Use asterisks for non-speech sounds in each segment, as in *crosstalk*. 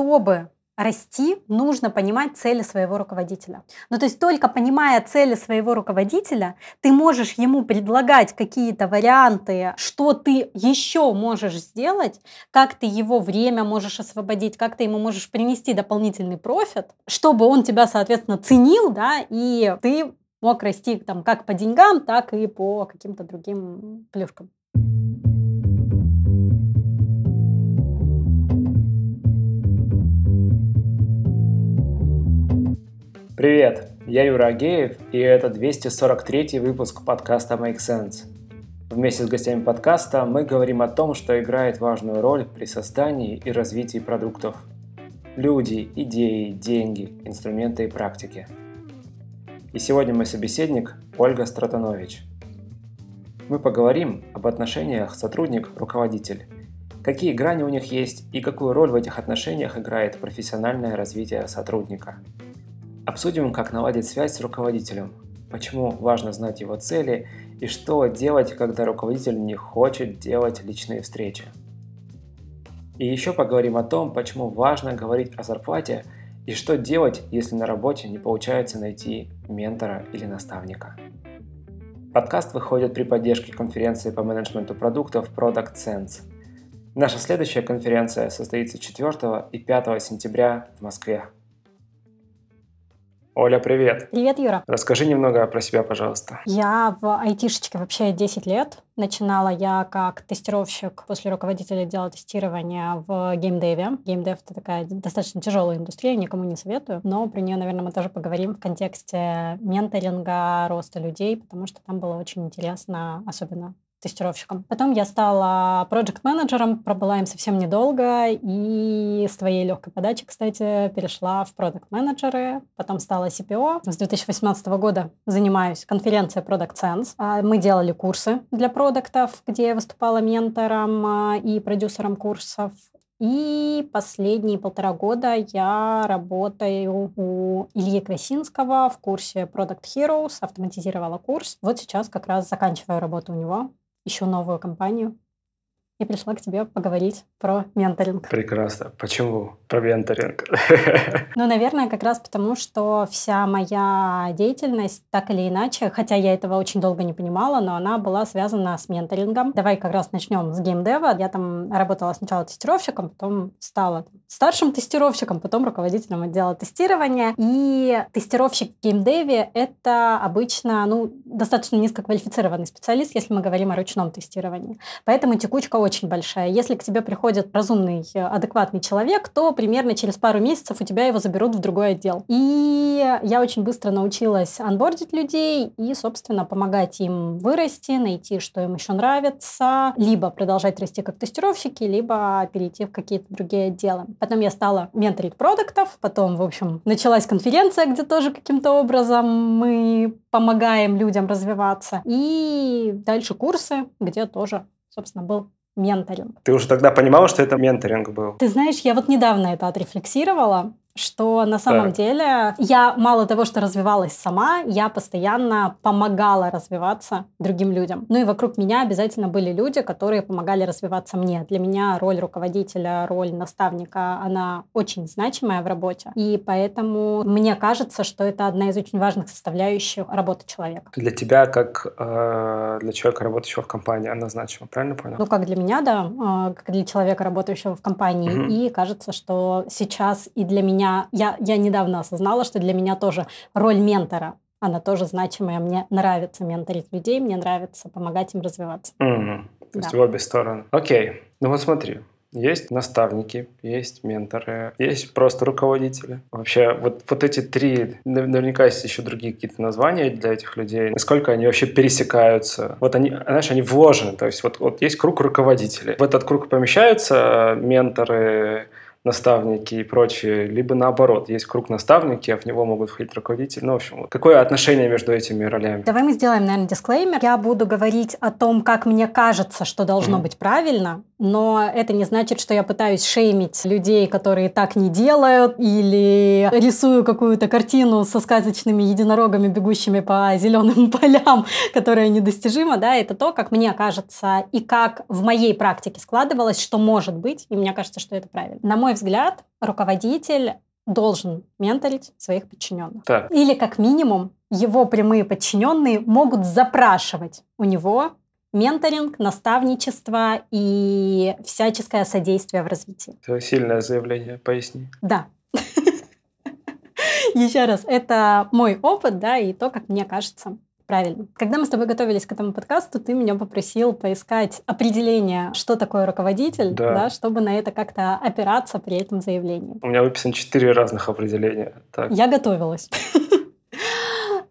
чтобы расти, нужно понимать цели своего руководителя. Ну, то есть только понимая цели своего руководителя, ты можешь ему предлагать какие-то варианты, что ты еще можешь сделать, как ты его время можешь освободить, как ты ему можешь принести дополнительный профит, чтобы он тебя, соответственно, ценил, да, и ты мог расти там как по деньгам, так и по каким-то другим плюшкам. Привет, я Юра Агеев, и это 243 выпуск подкаста Make Sense. Вместе с гостями подкаста мы говорим о том, что играет важную роль при создании и развитии продуктов. Люди, идеи, деньги, инструменты и практики. И сегодня мой собеседник Ольга Стратанович. Мы поговорим об отношениях сотрудник-руководитель, какие грани у них есть и какую роль в этих отношениях играет профессиональное развитие сотрудника – Обсудим, как наладить связь с руководителем, почему важно знать его цели и что делать, когда руководитель не хочет делать личные встречи. И еще поговорим о том, почему важно говорить о зарплате и что делать, если на работе не получается найти ментора или наставника. Подкаст выходит при поддержке конференции по менеджменту продуктов Product Sense. Наша следующая конференция состоится 4 и 5 сентября в Москве. Оля, привет. Привет, Юра. Расскажи немного про себя, пожалуйста. Я в айтишечке вообще 10 лет. Начинала я как тестировщик после руководителя отдела тестирования в геймдеве. Геймдев — это такая достаточно тяжелая индустрия, никому не советую. Но про нее, наверное, мы тоже поговорим в контексте менторинга, роста людей, потому что там было очень интересно, особенно тестировщиком. Потом я стала проект-менеджером, пробыла им совсем недолго, и с твоей легкой подачи, кстати, перешла в продукт-менеджеры, потом стала CPO. С 2018 года занимаюсь конференцией Product Sense. А, мы делали курсы для продуктов, где я выступала ментором а, и продюсером курсов. И последние полтора года я работаю у Ильи Красинского в курсе Product Heroes, автоматизировала курс. Вот сейчас как раз заканчиваю работу у него ищу новую компанию и пришла к тебе поговорить про менторинг. Прекрасно. Почему про менторинг? *laughs* Ну, наверное, как раз потому, что вся моя деятельность, так или иначе, хотя я этого очень долго не понимала, но она была связана с менторингом. Давай как раз начнем с геймдева. Я там работала сначала тестировщиком, потом стала старшим тестировщиком, потом руководителем отдела тестирования. И тестировщик в геймдеве — это обычно ну, достаточно низкоквалифицированный специалист, если мы говорим о ручном тестировании. Поэтому текучка очень большая. Если к тебе приходит разумный, адекватный человек, то примерно через пару месяцев у тебя его заберут в другой отдел. И я очень быстро научилась анбордить людей и, собственно, помогать им вырасти, найти, что им еще нравится, либо продолжать расти как тестировщики, либо перейти в какие-то другие отделы. Потом я стала менторить продуктов, потом, в общем, началась конференция, где тоже каким-то образом мы помогаем людям развиваться. И дальше курсы, где тоже, собственно, был менторинг. Ты уже тогда понимала, что это менторинг был? Ты знаешь, я вот недавно это отрефлексировала что на самом так. деле я мало того, что развивалась сама, я постоянно помогала развиваться другим людям. Ну и вокруг меня обязательно были люди, которые помогали развиваться мне. Для меня роль руководителя, роль наставника, она очень значимая в работе. И поэтому мне кажется, что это одна из очень важных составляющих работы человека. Для тебя, как э, для человека, работающего в компании, она значима, правильно понял? Ну, как для меня, да, э, как для человека, работающего в компании. Угу. И кажется, что сейчас и для меня я, я недавно осознала, что для меня тоже роль ментора она тоже значимая. Мне нравится менторить людей, мне нравится помогать им развиваться. Mm-hmm. То есть да. в обе стороны. Окей. Ну вот смотри, есть наставники, есть менторы, есть просто руководители. Вообще, вот, вот эти три, наверняка есть еще другие какие-то названия для этих людей. Насколько они вообще пересекаются? Вот они, знаешь, они вложены. То есть вот, вот есть круг руководителей. В этот круг помещаются менторы, наставники и прочие, либо наоборот, есть круг наставники, а в него могут входить руководители. Ну, в общем, какое отношение между этими ролями? Давай мы сделаем, наверное, дисклеймер. Я буду говорить о том, как мне кажется, что должно mm-hmm. быть правильно, но это не значит, что я пытаюсь шеймить людей, которые так не делают, или рисую какую-то картину со сказочными единорогами, бегущими по зеленым *laughs* полям, которая недостижима, да, это то, как мне кажется, и как в моей практике складывалось, что может быть, и мне кажется, что это правильно. На мой мой взгляд, руководитель должен менторить своих подчиненных. Так. Или как минимум его прямые подчиненные могут запрашивать у него менторинг, наставничество и всяческое содействие в развитии. Это сильное заявление, поясни. Да. *laughs* Еще раз, это мой опыт, да, и то, как мне кажется правильно. Когда мы с тобой готовились к этому подкасту, ты меня попросил поискать определение, что такое руководитель, да. Да, чтобы на это как-то опираться при этом заявлении. У меня выписано четыре разных определения. Так. Я готовилась. *laughs*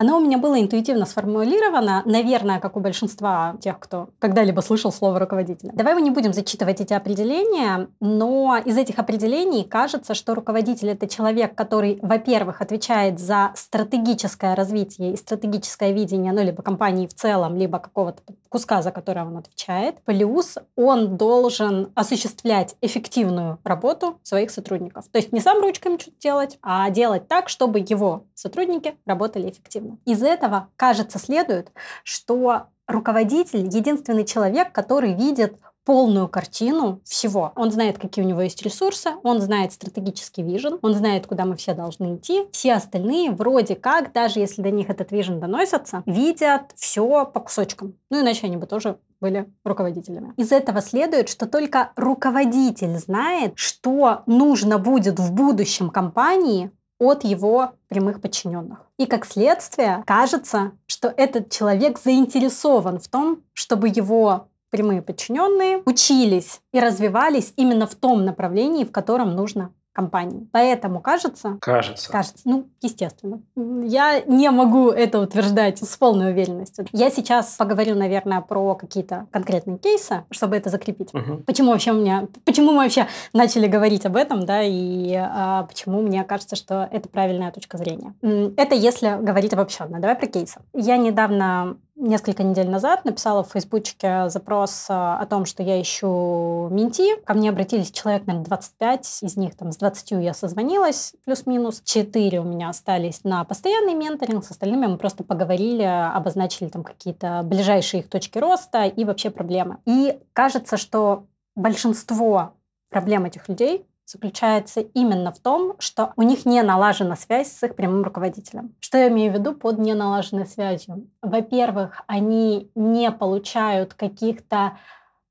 Оно у меня было интуитивно сформулировано, наверное, как у большинства тех, кто когда-либо слышал слово руководителя. Давай мы не будем зачитывать эти определения, но из этих определений кажется, что руководитель — это человек, который, во-первых, отвечает за стратегическое развитие и стратегическое видение, ну, либо компании в целом, либо какого-то куска, за который он отвечает. Плюс он должен осуществлять эффективную работу своих сотрудников. То есть не сам ручками что-то делать, а делать так, чтобы его сотрудники работали эффективно эффективно. Из этого, кажется, следует, что руководитель — единственный человек, который видит полную картину всего. Он знает, какие у него есть ресурсы, он знает стратегический вижен, он знает, куда мы все должны идти. Все остальные вроде как, даже если до них этот вижен доносится, видят все по кусочкам. Ну, иначе они бы тоже были руководителями. Из этого следует, что только руководитель знает, что нужно будет в будущем компании от его прямых подчиненных. И как следствие, кажется, что этот человек заинтересован в том, чтобы его прямые подчиненные учились и развивались именно в том направлении, в котором нужно компании. Поэтому кажется... Кажется. Кажется. Ну, естественно. Я не могу это утверждать с полной уверенностью. Я сейчас поговорю, наверное, про какие-то конкретные кейсы, чтобы это закрепить. Угу. Почему вообще у меня... Почему мы вообще начали говорить об этом, да, и а, почему мне кажется, что это правильная точка зрения. Это если говорить обобщенно. Давай про кейсы. Я недавно несколько недель назад написала в Фейсбучке запрос э, о том, что я ищу менти. Ко мне обратились человек, наверное, 25, из них там с 20 я созвонилась, плюс-минус. Четыре у меня остались на постоянный менторинг, с остальными мы просто поговорили, обозначили там какие-то ближайшие их точки роста и вообще проблемы. И кажется, что большинство проблем этих людей заключается именно в том, что у них не налажена связь с их прямым руководителем. Что я имею в виду под неналаженной связью? Во-первых, они не получают каких-то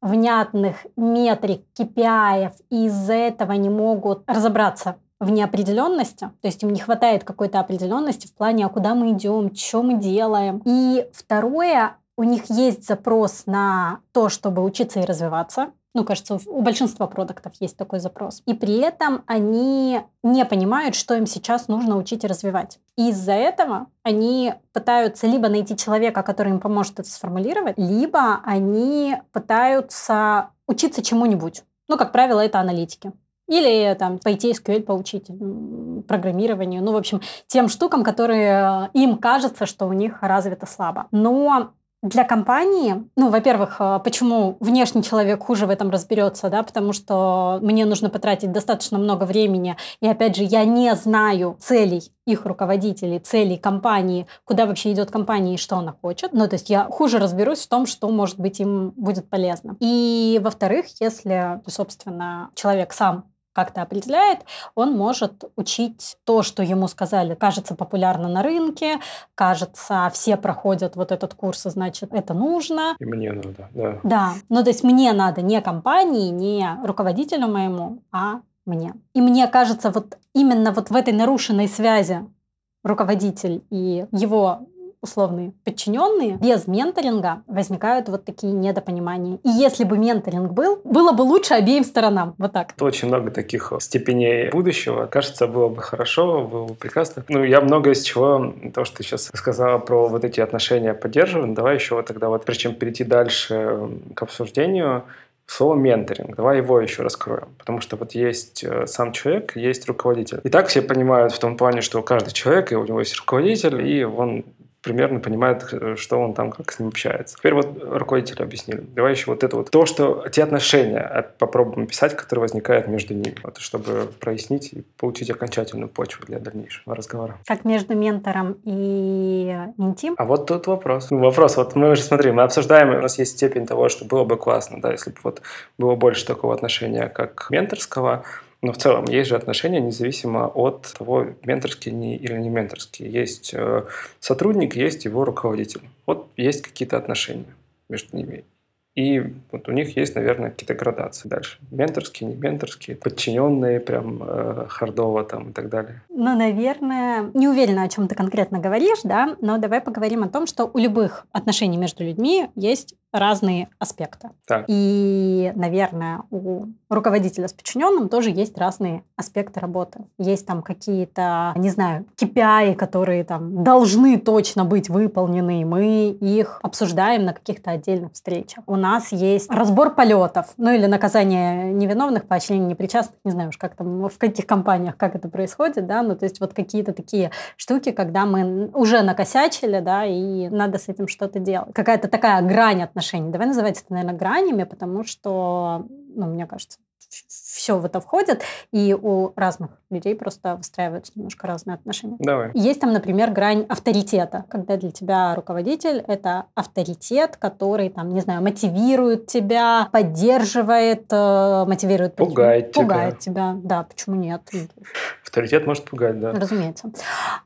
внятных метрик, KPI, и из-за этого не могут разобраться в неопределенности, то есть им не хватает какой-то определенности в плане, а куда мы идем, что мы делаем. И второе, у них есть запрос на то, чтобы учиться и развиваться, ну, кажется, у большинства продуктов есть такой запрос. И при этом они не понимают, что им сейчас нужно учить и развивать. И из-за этого они пытаются либо найти человека, который им поможет это сформулировать, либо они пытаются учиться чему-нибудь. Ну, как правило, это аналитики. Или там пойти SQL поучить программированию. Ну, в общем, тем штукам, которые им кажется, что у них развито слабо. Но для компании, ну, во-первых, э, почему внешний человек хуже в этом разберется, да, потому что мне нужно потратить достаточно много времени, и опять же, я не знаю целей их руководителей, целей компании, куда вообще идет компания и что она хочет. Ну, то есть я хуже разберусь в том, что, может быть, им будет полезно. И, во-вторых, если, собственно, человек сам как-то определяет, он может учить то, что ему сказали, кажется популярно на рынке, кажется, все проходят вот этот курс, и значит, это нужно. И мне надо, да. Да, ну то есть мне надо не компании, не руководителю моему, а мне. И мне кажется, вот именно вот в этой нарушенной связи руководитель и его условные подчиненные, без менторинга возникают вот такие недопонимания. И если бы менторинг был, было бы лучше обеим сторонам. Вот так. Очень много таких степеней будущего. Кажется, было бы хорошо, было бы прекрасно. Ну, я много из чего, то, что ты сейчас сказала про вот эти отношения поддерживаю. Давай еще вот тогда вот, прежде чем перейти дальше к обсуждению, слово менторинг. Давай его еще раскроем. Потому что вот есть э, сам человек, есть руководитель. И так все понимают в том плане, что каждый человек, и у него есть руководитель, и он примерно понимает, э, что он там, как с ним общается. Теперь вот руководители объяснили. Давай еще вот это вот. То, что те отношения попробуем описать, которые возникают между ними, вот, чтобы прояснить и получить окончательную почву для дальнейшего разговора. Как между ментором и интим? А вот тут вопрос. Ну, вопрос, вот мы уже смотри, мы обсуждаем, у нас есть степень того, что было бы классно, да, если бы вот было больше такого отношения, как менторского, Но в целом есть же отношения независимо от того, менторские они или не менторские. Есть э, сотрудник, есть его руководитель. Вот есть какие-то отношения между ними. И вот у них есть, наверное, какие-то градации дальше. Менторские, не менторские, подчиненные прям э, хардово там и так далее. Ну, наверное, не уверена, о чем ты конкретно говоришь, да, но давай поговорим о том, что у любых отношений между людьми есть разные аспекты. Так. И, наверное, у руководителя с подчиненным тоже есть разные аспекты работы. Есть там какие-то, не знаю, KPI, которые там должны точно быть выполнены, и мы их обсуждаем на каких-то отдельных встречах. У нас есть разбор полетов, ну или наказание невиновных, поощрение непричастных, не знаю уж как там, в каких компаниях, как это происходит, да, ну то есть вот какие-то такие штуки, когда мы уже накосячили, да, и надо с этим что-то делать. Какая-то такая грань от отношений. Давай называть это, наверное, гранями, потому что, ну, мне кажется, все в это входит, и у разных людей просто выстраиваются немножко разные отношения. Давай. Есть там, например, грань авторитета, когда для тебя руководитель — это авторитет, который, там, не знаю, мотивирует тебя, поддерживает, э, мотивирует... Пугает тебя. Пугает тебя, да, почему нет? Авторитет может пугать, да. Разумеется.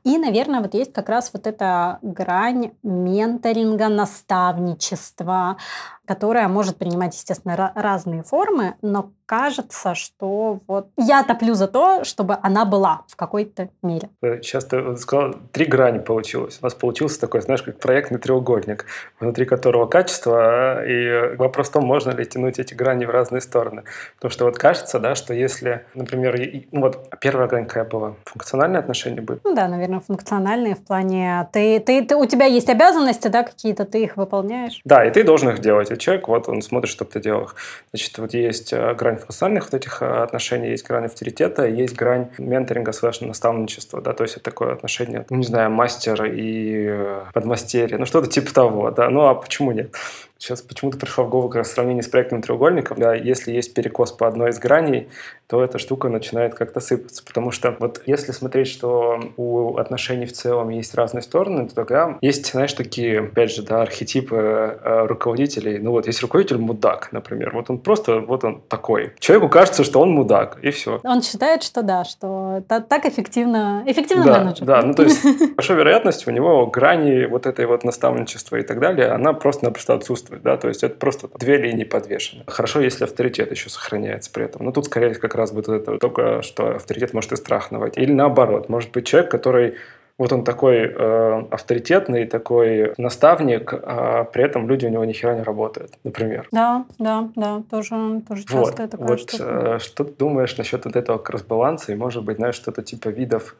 И, наверное, вот есть как раз вот эта грань менторинга, наставничества, которая может принимать, естественно, разные формы, но кажется, что вот я топлю за то, чтобы она была в какой-то мере. Сейчас ты сказал, три грани получилось. У нас получился такой, знаешь, как проектный треугольник, внутри которого качество, и вопрос в том, можно ли тянуть эти грани в разные стороны. Потому что вот кажется, да, что если, например, ну вот первая грань какая была? Функциональные отношения были? Ну да, наверное, функциональные в плане ты, ты, ты, у тебя есть обязанности, да, какие-то, ты их выполняешь. Да, и ты должен их делать. И человек, вот он смотрит, чтобы ты делал их. Значит, вот есть э, грань функциональных вот этих э, отношений, есть грань авторитета, есть грань менторинга слэш наставничества, да, то есть это такое отношение, ну, не знаю, мастер и э, подмастерье, ну, что-то типа того, да, ну, а почему нет? Сейчас почему-то пришло в голову как раз сравнение с проектным треугольником. Да, если есть перекос по одной из граней, то эта штука начинает как-то сыпаться. Потому что вот если смотреть, что у отношений в целом есть разные стороны, то тогда есть, знаешь, такие, опять же, да, архетипы э, руководителей. Ну вот есть руководитель мудак, например. Вот он просто, вот он такой. Человеку кажется, что он мудак, и все. Он считает, что да, что так эффективно, эффективно да, менеджер. Да, ну то есть *laughs* большой вероятностью у него грани вот этой вот наставничества и так далее, она просто-напросто отсутствует отсутствует, да, то есть это просто две линии подвешены. Хорошо, если авторитет еще сохраняется при этом. Но тут скорее как раз будет это только, что авторитет может и страх наводить. Или наоборот, может быть человек, который вот он такой э, авторитетный, такой наставник, а при этом люди у него ни хера не работают, например. Да, да, да, тоже, тоже часто вот, такое. Вот, э, что ты думаешь насчет вот этого кросс-баланса и, может быть, знаешь, что-то типа видов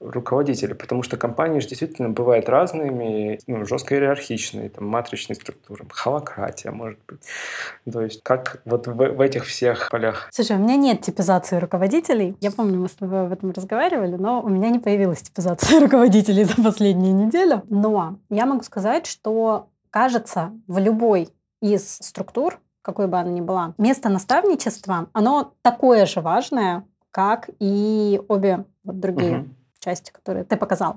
руководителя, потому что компании же действительно бывают разными, ну, жестко иерархичные, там, матричные структуры, холократия, может быть. То есть как вот в, в этих всех полях. Слушай, у меня нет типизации руководителей. Я помню, мы с тобой об этом разговаривали, но у меня не появилась типизация *laughs* руководителей за последнюю неделю. Но я могу сказать, что кажется, в любой из структур, какой бы она ни была, место наставничества, оно такое же важное, как и обе вот другие. Угу части, которые ты показал.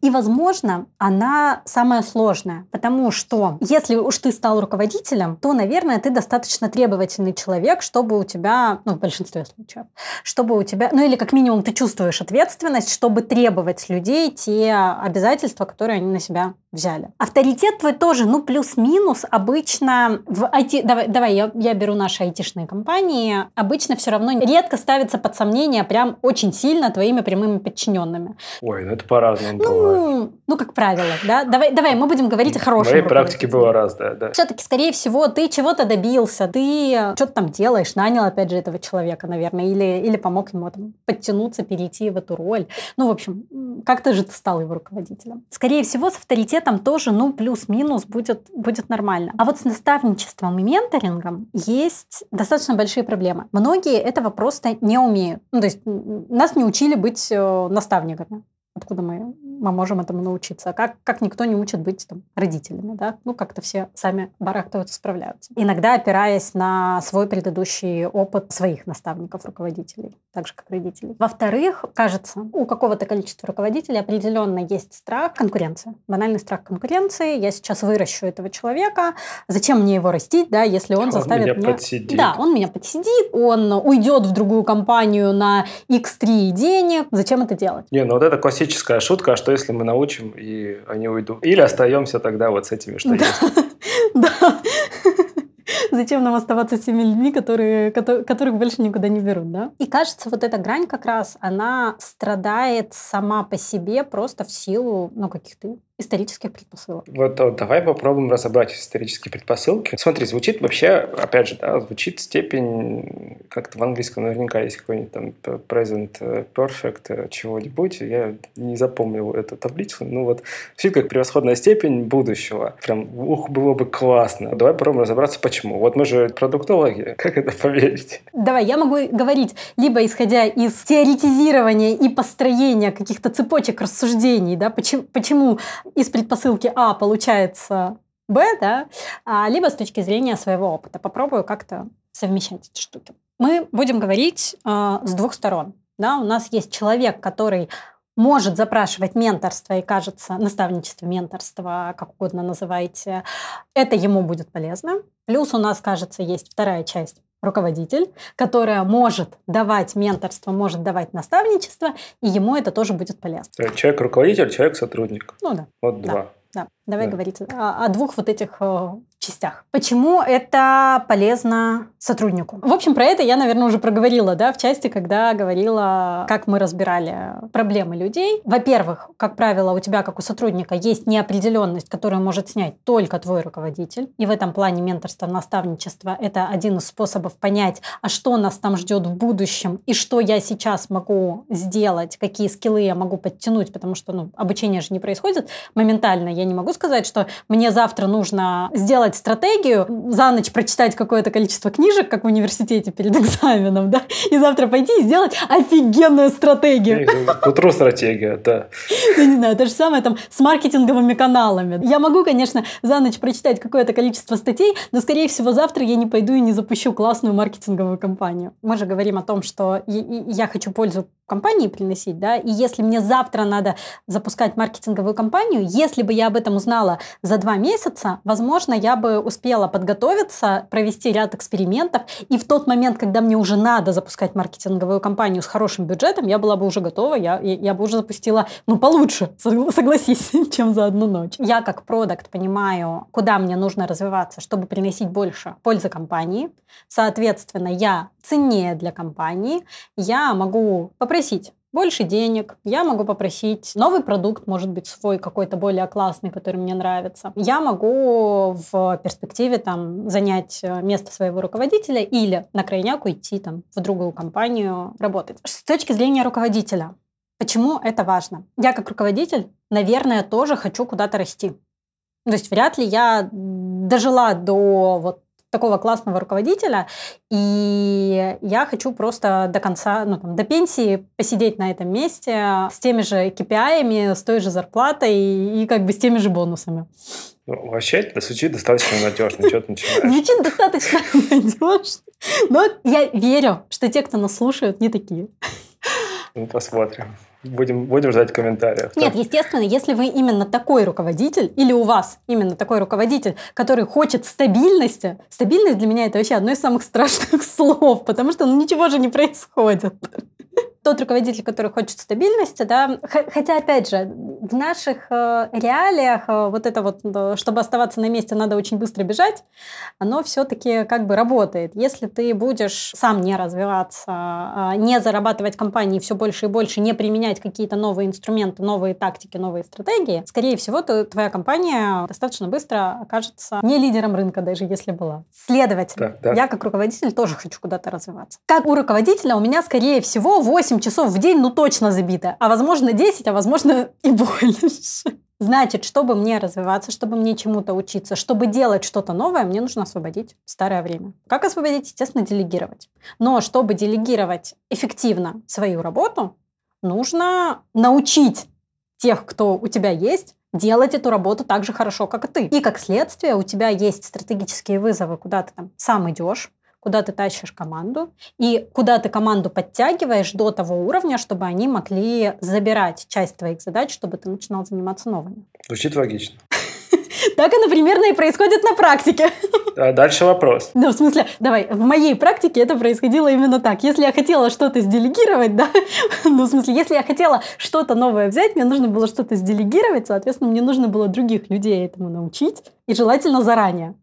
И, возможно, она самая сложная, потому что если уж ты стал руководителем, то, наверное, ты достаточно требовательный человек, чтобы у тебя, ну, в большинстве случаев, чтобы у тебя, ну, или как минимум ты чувствуешь ответственность, чтобы требовать людей те обязательства, которые они на себя взяли. Авторитет твой тоже, ну, плюс-минус, обычно в IT... Давай, давай я, я беру наши айтишные компании. Обычно все равно редко ставится под сомнение прям очень сильно твоими прямыми подчиненными. Ой, ну это по-разному ну, бывает. Ну, как правило, да. Давай, давай мы будем говорить о хорошем. В моей практике было раз, да. да. Все-таки, скорее всего, ты чего-то добился, ты что-то там делаешь, нанял, опять же, этого человека, наверное, или, или помог ему там подтянуться, перейти в эту роль. Ну, в общем, как-то же ты стал его руководителем. Скорее всего, с авторитетом тоже, ну, плюс-минус будет, будет нормально. А вот с наставничеством и менторингом есть достаточно большие проблемы. Многие этого просто не умеют. Ну, то есть нас не учили быть э, наставниками откуда мы мы можем этому научиться. Как, как никто не учит быть там, родителями, да? Ну, как-то все сами барахтаются, справляются. Иногда опираясь на свой предыдущий опыт своих наставников, руководителей, так же, как родителей. Во-вторых, кажется, у какого-то количества руководителей определенно есть страх конкуренции. Банальный страх конкуренции. Я сейчас выращу этого человека. Зачем мне его растить, да, если он, он заставит меня... меня... подсидит. Да, он меня подсидит, он уйдет в другую компанию на x3 денег. Зачем это делать? Не, ну вот это классическая шутка, а что если мы научим, и они уйдут? Или остаемся тогда вот с этими, что есть. *laughs* Да. Зачем нам оставаться с теми людьми, которые, которых больше никуда не берут, да? И кажется, вот эта грань как раз, она страдает сама по себе просто в силу, ну, каких-то исторических предпосылок. Вот, вот давай попробуем разобрать исторические предпосылки. Смотри, звучит вообще, опять же, да, звучит степень, как-то в английском наверняка есть какой-нибудь там present э, perfect э, чего-нибудь. Я не запомнил эту таблицу. Ну вот, звучит как превосходная степень будущего. Прям, ух, было бы классно. Давай попробуем разобраться, почему. Вот мы же продуктологи. Как это поверить? Давай, я могу говорить либо исходя из теоретизирования и построения каких-то цепочек рассуждений, да, почему, почему из предпосылки А получается Б, да, а, либо с точки зрения своего опыта. Попробую как-то совмещать эти штуки. Мы будем говорить э, с двух сторон. Да? У нас есть человек, который может запрашивать менторство и, кажется, наставничество, менторство, как угодно называйте, это ему будет полезно. Плюс у нас, кажется, есть вторая часть руководитель, которая может давать менторство, может давать наставничество, и ему это тоже будет полезно. Человек-руководитель, человек-сотрудник. Ну да. Вот да. два. Да, давай да. говорить о, о двух вот этих э, частях. Почему это полезно сотруднику? В общем, про это я, наверное, уже проговорила, да, в части, когда говорила, как мы разбирали проблемы людей. Во-первых, как правило, у тебя, как у сотрудника, есть неопределенность, которую может снять только твой руководитель. И в этом плане менторство, наставничество – это один из способов понять, а что нас там ждет в будущем, и что я сейчас могу сделать, какие скиллы я могу подтянуть, потому что ну, обучение же не происходит моментально я не могу сказать, что мне завтра нужно сделать стратегию, за ночь прочитать какое-то количество книжек, как в университете перед *laughs* экзаменом, да, и завтра пойти и сделать офигенную стратегию. К утру стратегия, да. Я *laughs* не знаю, то же самое там с маркетинговыми каналами. Я могу, конечно, за ночь прочитать какое-то количество статей, но, скорее всего, завтра я не пойду и не запущу классную маркетинговую кампанию. Мы же говорим о том, что я хочу пользу компании приносить, да, и если мне завтра надо запускать маркетинговую кампанию, если бы я об этом узнала за два месяца, возможно, я бы успела подготовиться, провести ряд экспериментов, и в тот момент, когда мне уже надо запускать маркетинговую кампанию с хорошим бюджетом, я была бы уже готова, я, я, бы уже запустила, ну, получше, согласись, *laughs* чем за одну ночь. Я как продукт понимаю, куда мне нужно развиваться, чтобы приносить больше пользы компании. Соответственно, я ценнее для компании, я могу попросить больше денег, я могу попросить новый продукт, может быть, свой какой-то более классный, который мне нравится. Я могу в перспективе там занять э, место своего руководителя или на крайняк уйти там в другую компанию работать. С точки зрения руководителя, почему это важно? Я как руководитель, наверное, тоже хочу куда-то расти. То есть вряд ли я дожила до вот такого классного руководителя, и я хочу просто до конца, ну, там, до пенсии посидеть на этом месте с теми же KPI, с той же зарплатой и, и как бы с теми же бонусами. Ну, вообще это звучит достаточно надежно. Что ты начинаешь? Звучит достаточно *laughs* надежно. Но я верю, что те, кто нас слушают, не такие. Ну, посмотрим. Будем, будем ждать комментариев. Нет, естественно, если вы именно такой руководитель, или у вас именно такой руководитель, который хочет стабильности, стабильность для меня это вообще одно из самых страшных *laughs* слов, потому что ну, ничего же не происходит тот руководитель, который хочет стабильности, да, хотя, опять же, в наших э, реалиях э, вот это вот, чтобы оставаться на месте, надо очень быстро бежать, оно все-таки как бы работает. Если ты будешь сам не развиваться, а, не зарабатывать компании все больше и больше, не применять какие-то новые инструменты, новые тактики, новые стратегии, скорее всего, ты, твоя компания достаточно быстро окажется не лидером рынка, даже если была. Следовательно, да, да. я как руководитель тоже хочу куда-то развиваться. Как у руководителя у меня, скорее всего, 8 8 часов в день, ну точно забито. А возможно 10, а возможно *laughs* и больше. Значит, чтобы мне развиваться, чтобы мне чему-то учиться, чтобы делать что-то новое, мне нужно освободить старое время. Как освободить? Естественно, делегировать. Но чтобы делегировать эффективно свою работу, нужно научить тех, кто у тебя есть, делать эту работу так же хорошо, как и ты. И как следствие у тебя есть стратегические вызовы, куда ты там сам идешь, куда ты тащишь команду и куда ты команду подтягиваешь до того уровня, чтобы они могли забирать часть твоих задач, чтобы ты начинал заниматься новыми. Звучит логично. *laughs* Так оно примерно и происходит на практике. *laughs* А дальше вопрос. Ну, в смысле, давай, в моей практике это происходило именно так. Если я хотела что-то сделегировать, да, *laughs* ну, в смысле, если я хотела что-то новое взять, мне нужно было что-то сделегировать, соответственно, мне нужно было других людей этому научить, и желательно заранее.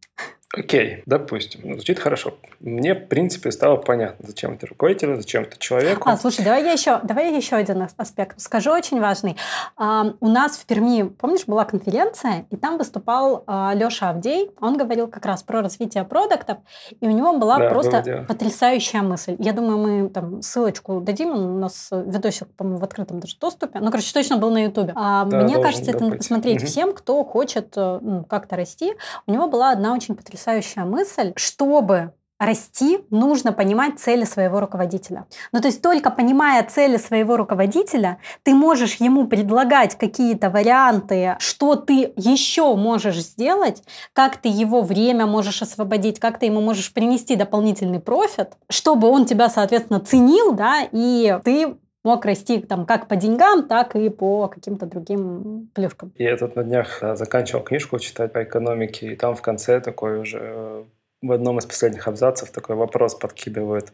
Окей, допустим. Ну, звучит хорошо. Мне, в принципе, стало понятно, зачем это руководителю, зачем это человеку. А, слушай, давай я еще, давай я еще один аспект скажу, очень важный. А, у нас в Перми, помнишь, была конференция, и там выступал а, Леша Авдей. Он говорил как раз про развитие продуктов, и у него была да, просто потрясающая мысль. Я думаю, мы там ссылочку дадим, у нас видосик, по-моему, в открытом даже доступе. Ну, короче, точно был на Ютубе. А, да, мне кажется, это надо посмотреть угу. всем, кто хочет э, ну, как-то расти. У него была одна очень потрясающая потрясающая мысль, чтобы расти, нужно понимать цели своего руководителя. Ну, то есть только понимая цели своего руководителя, ты можешь ему предлагать какие-то варианты, что ты еще можешь сделать, как ты его время можешь освободить, как ты ему можешь принести дополнительный профит, чтобы он тебя, соответственно, ценил, да, и ты мог расти там как по деньгам, так и по каким-то другим плюшкам. Я тут на днях заканчивал книжку читать по экономике, и там в конце такой уже э, в одном из последних абзацев такой вопрос подкидывают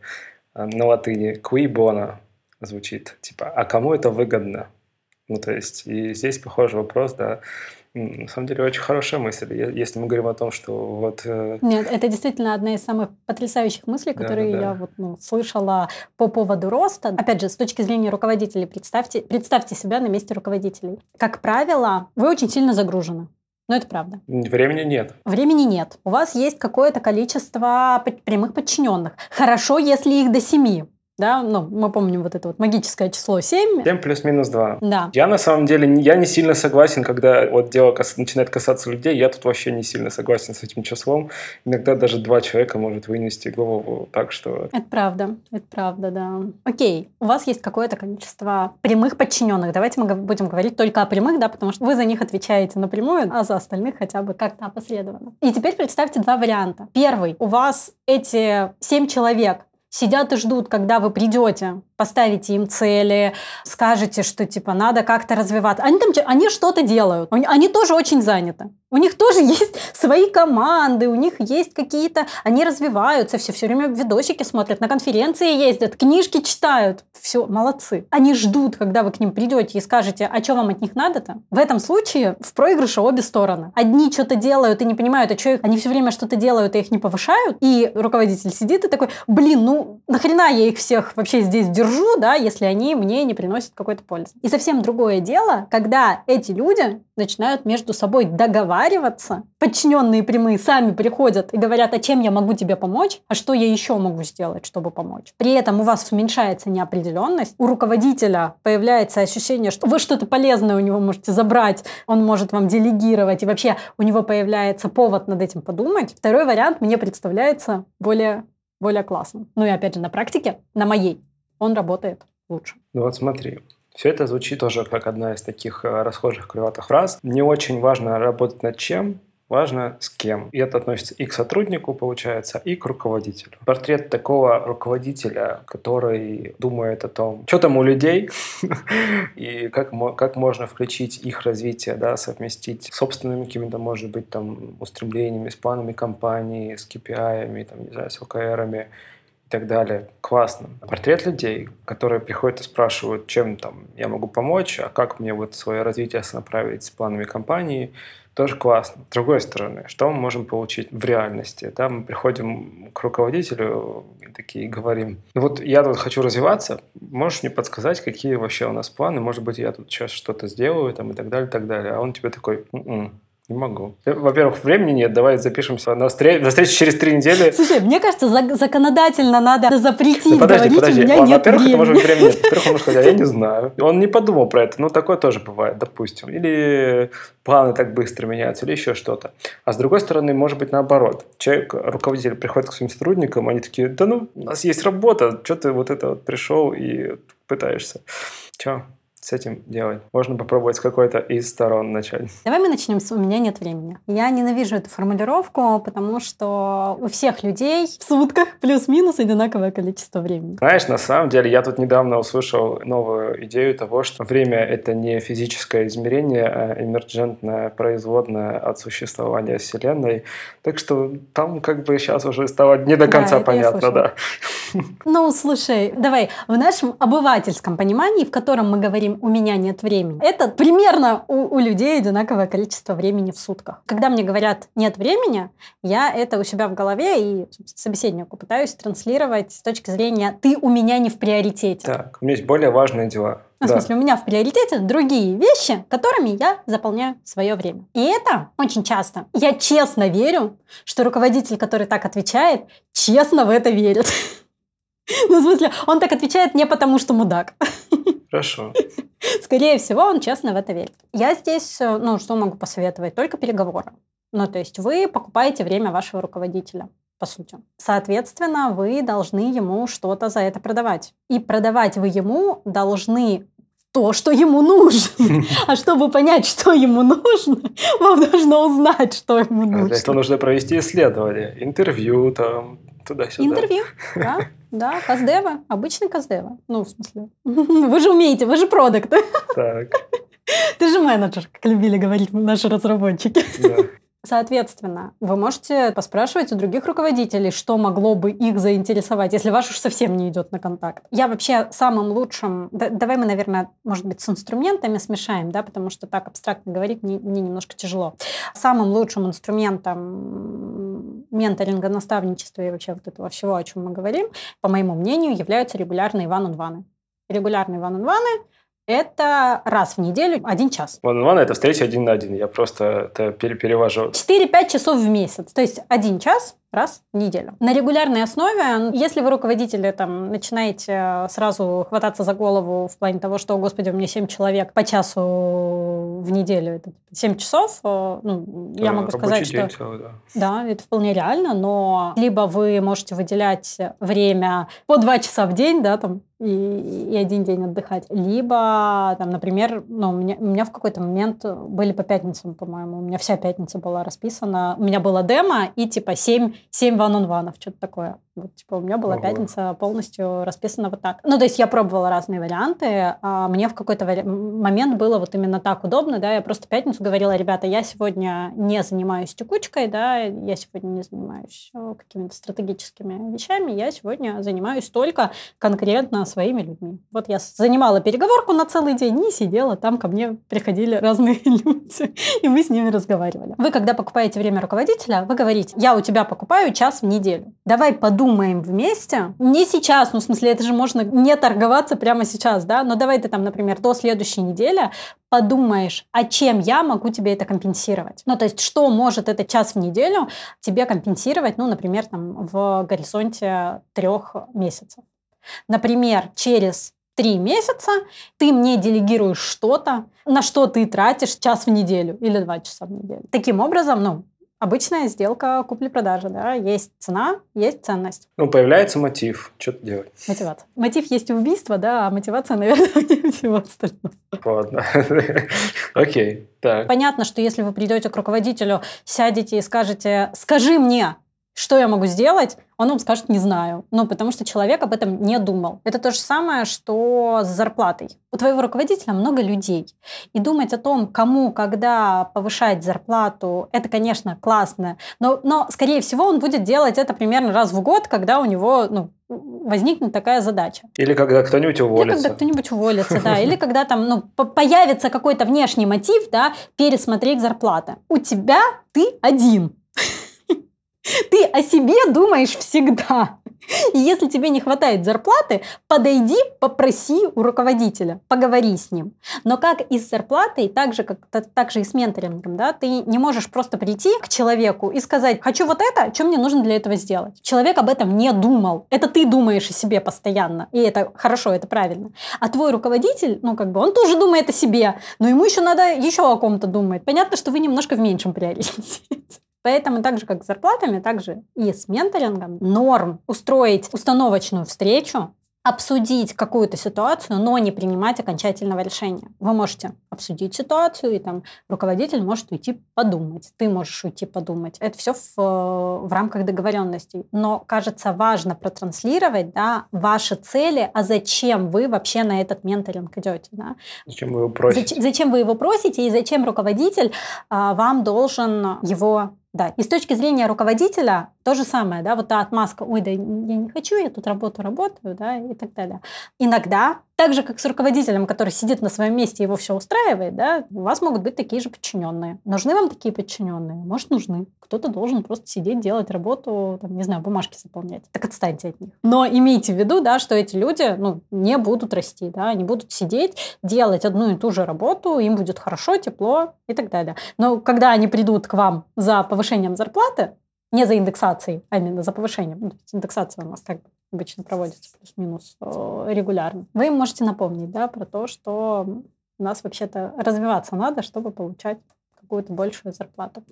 э, на латыни «qui bono» звучит, типа «а кому это выгодно?» Ну, то есть, и здесь похожий вопрос, да, на самом деле очень хорошая мысль, если мы говорим о том, что вот... Э, Нет, это действительно одна из самых потрясающих мыслей, которые да, да. я вот, ну, слышала по поводу роста. Опять же, с точки зрения руководителей, представьте, представьте себя на месте руководителей. Как правило, вы очень сильно загружены. Но это правда. Времени нет. Времени нет. У вас есть какое-то количество прямых подчиненных. Хорошо, если их до семи да, ну, мы помним вот это вот магическое число 7. 7 плюс-минус 2. Да. Я на самом деле, я не сильно согласен, когда вот дело кас- начинает касаться людей, я тут вообще не сильно согласен с этим числом. Иногда даже два человека может вынести голову так, что... Это правда, это правда, да. Окей, у вас есть какое-то количество прямых подчиненных. Давайте мы будем говорить только о прямых, да, потому что вы за них отвечаете напрямую, а за остальных хотя бы как-то опосредованно. И теперь представьте два варианта. Первый, у вас эти семь человек сидят и ждут, когда вы придете, поставите им цели, скажете, что типа надо как-то развиваться. Они там они что-то делают. Они тоже очень заняты. У них тоже *laughs* есть свои команды, у них есть какие-то... Они развиваются, все, все время видосики смотрят, на конференции ездят, книжки читают. Все, молодцы. Они ждут, когда вы к ним придете и скажете, а что вам от них надо-то? В этом случае в проигрыше обе стороны. Одни что-то делают и не понимают, а что их... Они все время что-то делают и их не повышают. И руководитель сидит и такой, блин, ну нахрена я их всех вообще здесь держу, да, если они мне не приносят какой-то пользы. И совсем другое дело, когда эти люди начинают между собой договариваться. Подчиненные прямые сами приходят и говорят, а чем я могу тебе помочь, а что я еще могу сделать, чтобы помочь. При этом у вас уменьшается неопределенность, у руководителя появляется ощущение, что вы что-то полезное у него можете забрать, он может вам делегировать, и вообще у него появляется повод над этим подумать. Второй вариант мне представляется более, более классным. Ну и опять же на практике, на моей, он работает лучше. Ну вот смотри, все это звучит тоже как одна из таких э, расхожих клеватых фраз. Не очень важно работать над чем, важно с кем. И это относится и к сотруднику, получается, и к руководителю. Портрет такого руководителя, который думает о том, что там у людей, *laughs* и как, как можно включить их развитие, да, совместить с собственными какими-то, может быть, там, устремлениями, с планами компании, с KPI, там, не знаю, с OKR-ами, так далее. Классно. Портрет людей, которые приходят и спрашивают, чем там я могу помочь, а как мне вот свое развитие направить с планами компании, тоже классно. С другой стороны, что мы можем получить в реальности? Да, мы приходим к руководителю и такие говорим, ну вот я тут хочу развиваться, можешь мне подсказать, какие вообще у нас планы, может быть, я тут сейчас что-то сделаю там, и так далее, и так далее. А он тебе такой, М-м, не могу. Во-первых, времени нет, давай запишемся на, встреч... на встречу через три недели. Слушай, мне кажется, за- законодательно надо запретить да подожди, говорить, подожди. у меня Ладно, нет Во-первых, времени. это может быть времени нет. Во-первых, он может сказать, я не знаю. Он не подумал про это, ну такое тоже бывает, допустим. Или планы так быстро меняются, или еще что-то. А с другой стороны, может быть наоборот. Человек, руководитель приходит к своим сотрудникам, они такие, да ну, у нас есть работа, что ты вот это вот пришел и пытаешься. Че? С этим делать? Можно попробовать с какой-то из сторон начать. Давай мы начнем с «у меня нет времени». Я ненавижу эту формулировку, потому что у всех людей в сутках плюс-минус одинаковое количество времени. Знаешь, на самом деле, я тут недавно услышал новую идею того, что время — это не физическое измерение, а эмерджентное производное от существования Вселенной. Так что там как бы сейчас уже стало не до конца да, понятно, да. Ну, слушай, давай, в нашем обывательском понимании, в котором мы говорим «у меня нет времени», это примерно у, у людей одинаковое количество времени в сутках. Когда мне говорят «нет времени», я это у себя в голове и собеседнику пытаюсь транслировать с точки зрения «ты у меня не в приоритете». Так, у меня есть более важные дела. Ну, да. В смысле, у меня в приоритете другие вещи, которыми я заполняю свое время. И это очень часто. Я честно верю, что руководитель, который так отвечает, честно в это верит. *laughs* *laughs* Ну, в смысле, он так отвечает не потому, что мудак. *laughs* Хорошо. Скорее всего, он честно в это верит. Я здесь, э, ну, что могу посоветовать? Только переговоры. Ну, то есть вы покупаете время вашего руководителя по сути. Соответственно, вы должны ему что-то за это продавать. И продавать вы ему должны то, что ему нужно. *laughs* А чтобы понять, что ему нужно, вам нужно узнать, что ему нужно. Для этого нужно провести исследование, интервью там, туда-сюда. Интервью, да. Да, каздева, обычный каздева. Ну, в смысле, *laughs* вы же умеете, вы же продукт. Так. *laughs* Ты же менеджер, как любили говорить наши разработчики. Да. Соответственно, вы можете поспрашивать у других руководителей, что могло бы их заинтересовать, если ваш уж совсем не идет на контакт. Я вообще самым лучшим... Да, давай мы, наверное, может быть, с инструментами смешаем, да, потому что так абстрактно говорить мне, мне немножко тяжело. Самым лучшим инструментом менторинга, наставничества и вообще вот этого всего, о чем мы говорим, по моему мнению, являются регулярные ван-он-ваны. Регулярные ван-он-ваны это раз в неделю, один час. One on one – это встреча один на один. Я просто это перевожу. 4-5 часов в месяц. То есть один час раз в неделю. На регулярной основе, если вы руководители там начинаете э, сразу хвататься за голову в плане того, что, господи, у меня 7 человек по часу в неделю, это 7 часов, э, ну, да, я могу сказать, что... Целый, да. да, это вполне реально, но либо вы можете выделять время по 2 часа в день, да, там, и, и один день отдыхать. Либо, там, например, ну, у, меня, у меня в какой-то момент были по пятницам, по-моему, у меня вся пятница была расписана. У меня было демо и типа 7 7 ван-он-ванов, что-то такое. Вот, типа, у меня была Ого. пятница полностью расписана вот так. Ну, то есть я пробовала разные варианты, а мне в какой-то вари... момент было вот именно так удобно, да, я просто пятницу говорила, ребята, я сегодня не занимаюсь текучкой, да, я сегодня не занимаюсь э, какими-то стратегическими вещами, я сегодня занимаюсь только конкретно своими людьми. Вот я занимала переговорку на целый день и сидела, там ко мне приходили разные *laughs* люди, и мы с ними разговаривали. Вы, когда покупаете время руководителя, вы говорите, я у тебя покупаю час в неделю, давай подумай, подумаем вместе. Не сейчас, ну, в смысле, это же можно не торговаться прямо сейчас, да, но давай ты там, например, до следующей недели подумаешь, а чем я могу тебе это компенсировать? Ну, то есть, что может этот час в неделю тебе компенсировать, ну, например, там, в горизонте трех месяцев. Например, через три месяца ты мне делегируешь что-то, на что ты тратишь час в неделю или два часа в неделю. Таким образом, ну, Обычная сделка купли-продажи, да, есть цена, есть ценность. Ну, появляется мотив, что-то делать. Мотивация. Мотив есть убийство, да, а мотивация, *laughs* наверное, не всего остального. Ладно. *laughs* Окей, так. Понятно, что если вы придете к руководителю, сядете и скажете, скажи мне, что я могу сделать, он вам скажет «не знаю». Ну, потому что человек об этом не думал. Это то же самое, что с зарплатой. У твоего руководителя много людей. И думать о том, кому, когда повышать зарплату, это, конечно, классно. Но, но скорее всего, он будет делать это примерно раз в год, когда у него ну, возникнет такая задача. Или когда кто-нибудь уволится. Или когда кто-нибудь уволится, *laughs* да. Или когда там ну, появится какой-то внешний мотив, да, пересмотреть зарплаты. У тебя ты один. Ты о себе думаешь всегда. И если тебе не хватает зарплаты, подойди, попроси у руководителя, поговори с ним. Но как и с зарплатой, так же, как, так же и с менторингом, да, ты не можешь просто прийти к человеку и сказать, хочу вот это, что мне нужно для этого сделать. Человек об этом не думал. Это ты думаешь о себе постоянно. И это хорошо, это правильно. А твой руководитель, ну, как бы, он тоже думает о себе, но ему еще надо еще о ком-то думать. Понятно, что вы немножко в меньшем приоритете. Поэтому так же, как с зарплатами, так же и с менторингом норм устроить установочную встречу обсудить какую-то ситуацию, но не принимать окончательного решения. Вы можете обсудить ситуацию, и там руководитель может уйти подумать, ты можешь уйти подумать. Это все в, в рамках договоренностей. Но, кажется, важно протранслировать да, ваши цели, а зачем вы вообще на этот менторинг идете. Да? Зачем вы его просите? Зачем, зачем вы его просите, и зачем руководитель а, вам должен его да, и с точки зрения руководителя то же самое, да, вот та отмазка, ой, да я не хочу, я тут работу работаю, да, и так далее. Иногда, так же, как с руководителем, который сидит на своем месте и его все устраивает, да, у вас могут быть такие же подчиненные. Нужны вам такие подчиненные? Может, нужны. Кто-то должен просто сидеть, делать работу, там, не знаю, бумажки заполнять. Так отстаньте от них. Но имейте в виду, да, что эти люди, ну, не будут расти, да, они будут сидеть, делать одну и ту же работу, им будет хорошо, тепло и так далее. Но когда они придут к вам за повышением зарплаты, не за индексацией, а именно за повышением. Ну, индексация у нас как бы обычно проводится плюс-минус э, регулярно. Вы можете напомнить да, про то, что у нас вообще-то развиваться надо, чтобы получать какую-то большую зарплату.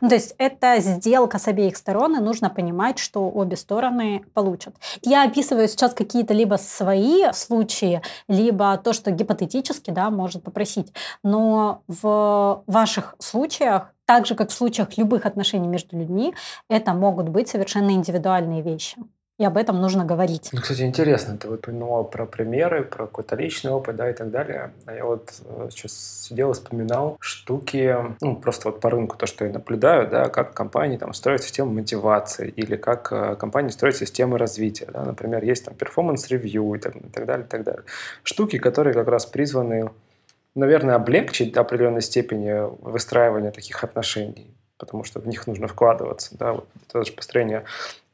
Ну, то есть это сделка с обеих сторон, и нужно понимать, что обе стороны получат. Я описываю сейчас какие-то либо свои случаи, либо то, что гипотетически да, может попросить. Но в ваших случаях так же, как в случаях любых отношений между людьми, это могут быть совершенно индивидуальные вещи. И об этом нужно говорить. Ну, кстати, интересно, ты упомянула про примеры, про какой-то личный опыт, да, и так далее. А я вот э, сейчас сидел и вспоминал штуки, ну, просто вот по рынку, то, что я наблюдаю, да, как компании там строят систему мотивации или как э, компании строят системы развития, да, например, есть там performance review и и так далее, и так далее. Штуки, которые как раз призваны наверное, облегчить до определенной степени выстраивание таких отношений, потому что в них нужно вкладываться. Да? Вот это же построение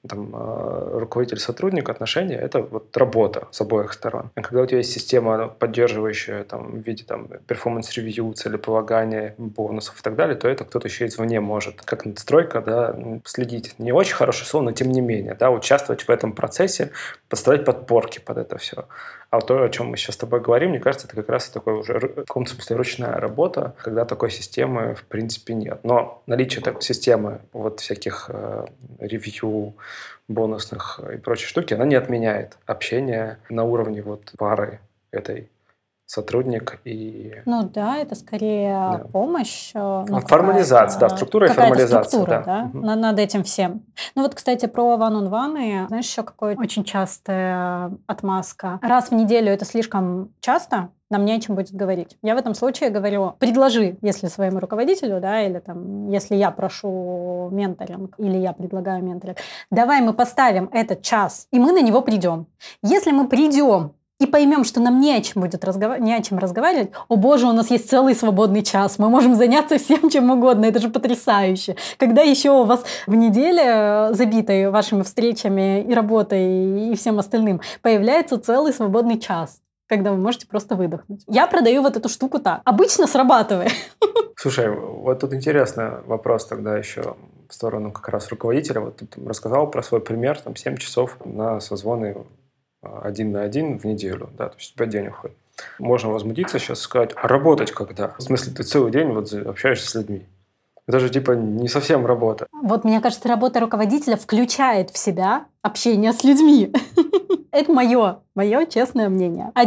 там, э, руководитель-сотрудник отношения – это вот работа с обоих сторон. А когда у тебя есть система, поддерживающая там, в виде там, performance review, целеполагания, бонусов и так далее, то это кто-то еще извне может. Как надстройка, да, следить. Не очень хорошее слово, но тем не менее, да, участвовать в этом процессе, подставлять подпорки под это все. А то, о чем мы сейчас с тобой говорим, мне кажется, это как раз такой уже в каком-то смысле ручная работа, когда такой системы в принципе нет. Но наличие такой системы вот всяких э, ревью, бонусных и прочей штуки, она не отменяет общение на уровне вот пары этой сотрудник и... Ну да, это скорее да. помощь. Э, ну, формализация, да, структура и формализация. Структура, да, да? Угу. над этим всем. Ну вот, кстати, про one-on-one, знаешь, еще какое очень частая отмазка. Раз в неделю это слишком часто, нам не о чем будет говорить. Я в этом случае говорю, предложи, если своему руководителю, да, или там, если я прошу менторинг, или я предлагаю менторинг, давай мы поставим этот час, и мы на него придем. Если мы придем и поймем, что нам не о чем будет разговаривать, не о чем разговаривать, о боже, у нас есть целый свободный час, мы можем заняться всем чем угодно, это же потрясающе. Когда еще у вас в неделе, э, забитой вашими встречами и работой и всем остальным, появляется целый свободный час когда вы можете просто выдохнуть. Я продаю вот эту штуку так. Обычно срабатывает. *laughs* Слушай, вот тут интересный вопрос тогда еще в сторону как раз руководителя. Вот ты рассказал про свой пример, там 7 часов на созвоны один на один в неделю, да, то есть у тебя день уходит. Можно возмутиться сейчас сказать, а работать когда? В смысле, ты целый день вот общаешься с людьми. Это же типа не совсем работа. Вот мне кажется, работа руководителя включает в себя общение с людьми. *laughs* Это мое, мое честное мнение. А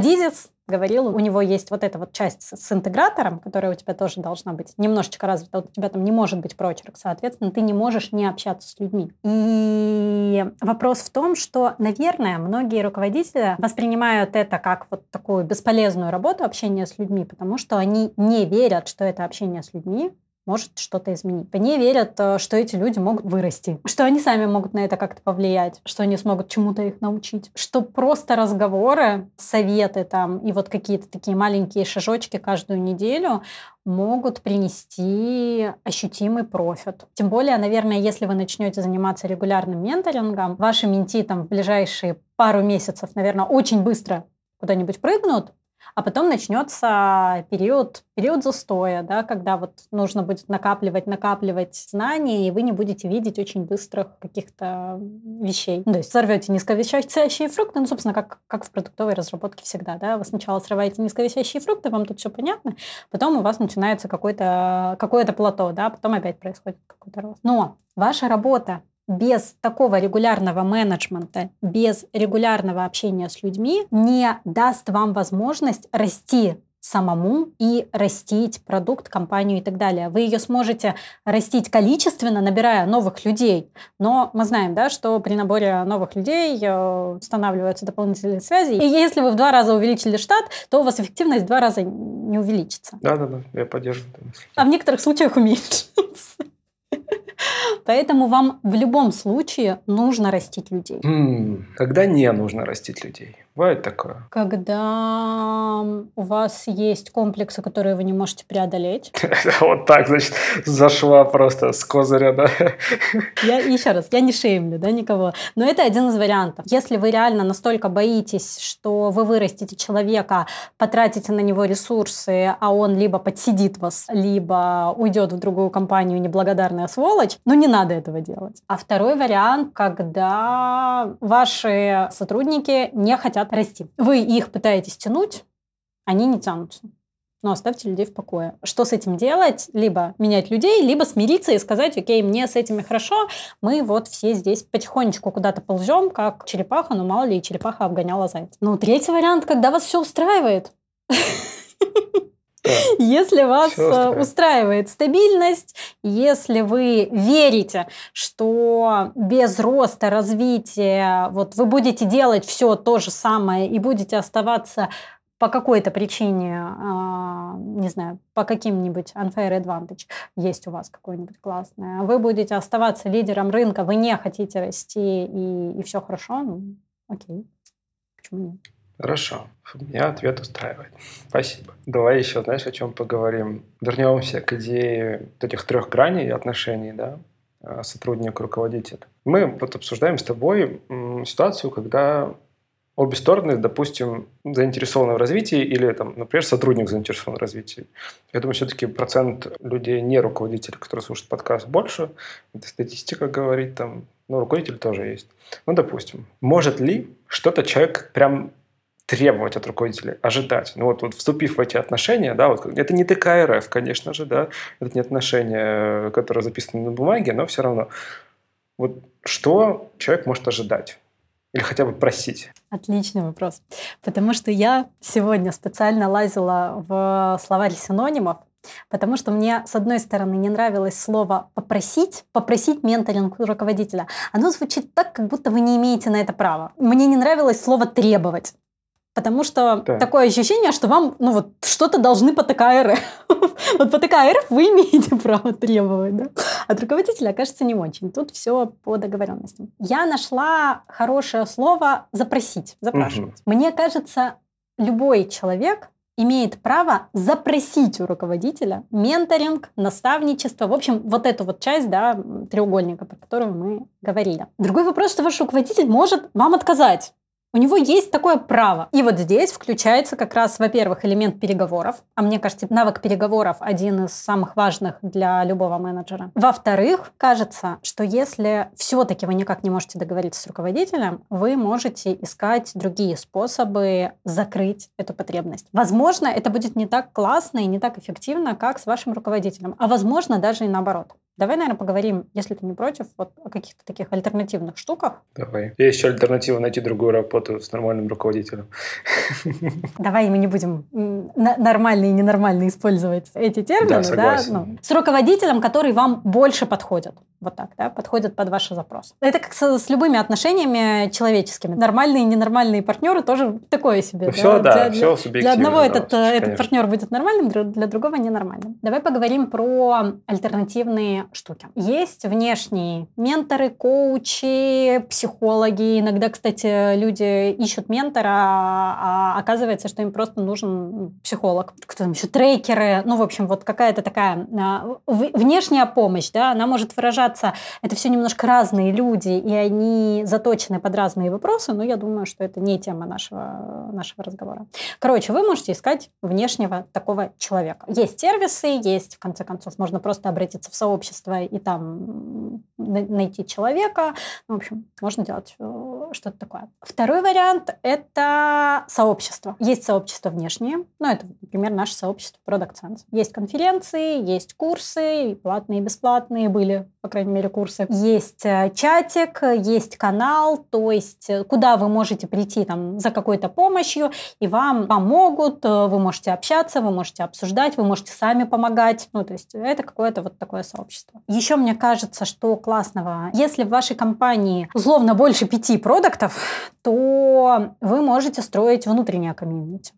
говорил, у него есть вот эта вот часть с, интегратором, которая у тебя тоже должна быть немножечко развита. Вот у тебя там не может быть прочерк, соответственно, ты не можешь не общаться с людьми. И вопрос в том, что, наверное, многие руководители воспринимают это как вот такую бесполезную работу общения с людьми, потому что они не верят, что это общение с людьми может что-то изменить. Они верят, э, что эти люди могут вырасти, что они сами могут на это как-то повлиять, что они смогут чему-то их научить, что просто разговоры, советы там и вот какие-то такие маленькие шажочки каждую неделю могут принести ощутимый профит. Тем более, наверное, если вы начнете заниматься регулярным менторингом, ваши менти там в ближайшие пару месяцев, наверное, очень быстро куда-нибудь прыгнут, а потом начнется период, период застоя, да, когда вот нужно будет накапливать, накапливать знания, и вы не будете видеть очень быстрых каких-то вещей. Ну, то есть сорвете низковещащие фрукты, ну, собственно, как, как в продуктовой разработке всегда, да, вы сначала срываете низковещащие фрукты, вам тут все понятно, потом у вас начинается какое-то какое плато, да, потом опять происходит какой-то рост. Но ваша работа без такого регулярного менеджмента, без регулярного общения с людьми не даст вам возможность расти самому и растить продукт, компанию и так далее. Вы ее сможете растить количественно, набирая новых людей. Но мы знаем, да, что при наборе новых людей э, устанавливаются дополнительные связи. И если вы в два раза увеличили штат, то у вас эффективность в два раза не увеличится. Да-да-да, я поддерживаю. А в некоторых случаях уменьшится. *laughs* Поэтому вам в любом случае нужно растить людей. Когда не нужно растить людей? Бывает такое? Когда у вас есть комплексы, которые вы не можете преодолеть. *laughs* Вот так, значит, зашла просто с козыря, да? Я еще раз, я не шеймлю, да, никого. Но это один из вариантов. Если вы реально настолько боитесь, что вы вырастите человека, потратите на него ресурсы, а он либо подсидит вас, либо уйдет в другую компанию, неблагодарная сволочь, ну не надо этого делать. А второй вариант, когда ваши сотрудники не хотят расти. Вы их пытаетесь тянуть, они не тянутся. Но оставьте людей в покое. Что с этим делать? Либо менять людей, либо смириться и сказать, окей, мне с этими хорошо, мы вот все здесь потихонечку куда-то ползем, как черепаха, но мало ли, черепаха обгоняла зайца. Ну, третий вариант, когда вас все устраивает. *laughs* Если вас э, устраивает стабильность, если вы верите, что без роста, развития, вот вы будете делать все то же самое и будете оставаться по какой-то причине, а, не знаю, по каким-нибудь unfair advantage есть у вас какое-нибудь классное, вы будете оставаться лидером рынка, вы не хотите расти и, и все хорошо, ну, окей, почему нет? Хорошо. Меня ответ устраивает. Спасибо. Давай еще, знаешь, о чем поговорим. Вернемся к идее этих трех граней отношений, да, а, сотрудник, руководитель. Мы вот обсуждаем с тобой ситуацию, когда обе стороны, допустим, заинтересованы в развитии или, там, например, сотрудник заинтересован в развитии. Я думаю, все-таки процент людей, не руководителей, которые слушают подкаст, больше. Это статистика говорит, там, но руководитель тоже есть. Ну, допустим, может ли что-то человек прям требовать от руководителя, ожидать. Ну вот, вот вступив в эти отношения, да, вот, это не ТКРФ, конечно же, да, это не отношения, которые записаны на бумаге, но все равно. Вот что человек может ожидать? Или хотя бы просить? Отличный вопрос. Потому что я сегодня специально лазила в словарь синонимов, Потому что мне, с одной стороны, не нравилось слово «попросить», «попросить менторинг руководителя». Оно звучит так, как будто вы не имеете на это права. Мне не нравилось слово «требовать». Потому что да. такое ощущение, что вам ну вот что-то должны по ТКР. *laughs* вот по ТКР вы имеете право требовать, да? От руководителя, кажется, не очень. Тут все по договоренностям. Я нашла хорошее слово «запросить», «запрашивать». Угу. Мне кажется, любой человек имеет право запросить у руководителя менторинг, наставничество, в общем, вот эту вот часть, да, треугольника, про которую мы говорили. Другой вопрос, что ваш руководитель может вам отказать. У него есть такое право. И вот здесь включается как раз, во-первых, элемент переговоров. А мне кажется, навык переговоров один из самых важных для любого менеджера. Во-вторых, кажется, что если все-таки вы никак не можете договориться с руководителем, вы можете искать другие способы закрыть эту потребность. Возможно, это будет не так классно и не так эффективно, как с вашим руководителем. А возможно, даже и наоборот. Давай, наверное, поговорим, если ты не против, вот о каких-то таких альтернативных штуках. Давай. Есть еще альтернатива найти другую работу с нормальным руководителем. *laughs* Давай мы не будем нормально и ненормально использовать эти термины. Да, да? Ну, с руководителем, который вам больше подходит. Вот так, да, подходят под ваши запросы. Это как с, с любыми отношениями человеческими. Нормальные и ненормальные партнеры тоже такое себе. Ну, все, да, для, все субъективно. Для одного этот, э, этот партнер будет нормальным, для другого ненормальным. Давай поговорим про альтернативные штуки. Есть внешние менторы, коучи, психологи. Иногда, кстати, люди ищут ментора, а оказывается, что им просто нужен психолог. Кто там еще? Трекеры. Ну, в общем, вот какая-то такая а, внешняя помощь, да, она может выражаться. Это все немножко разные люди, и они заточены под разные вопросы, но я думаю, что это не тема нашего, нашего разговора. Короче, вы можете искать внешнего такого человека. Есть сервисы, есть, в конце концов, можно просто обратиться в сообщество сообщество и там найти человека. Ну, в общем, можно делать э, что-то такое. Второй вариант – это сообщество. Есть сообщество внешнее, ну, это, например, наше сообщество Product Sense. Есть конференции, есть курсы, платные, и бесплатные были, по крайней мере, курсы. Есть э, чатик, есть канал, то есть э, куда вы можете прийти там за какой-то помощью, и вам помогут, вы можете общаться, вы можете обсуждать, вы можете сами помогать. Ну, то есть это какое-то вот такое сообщество. Еще мне кажется, что классного, если в вашей компании условно больше пяти продуктов, то вы можете строить внутреннее комьюнити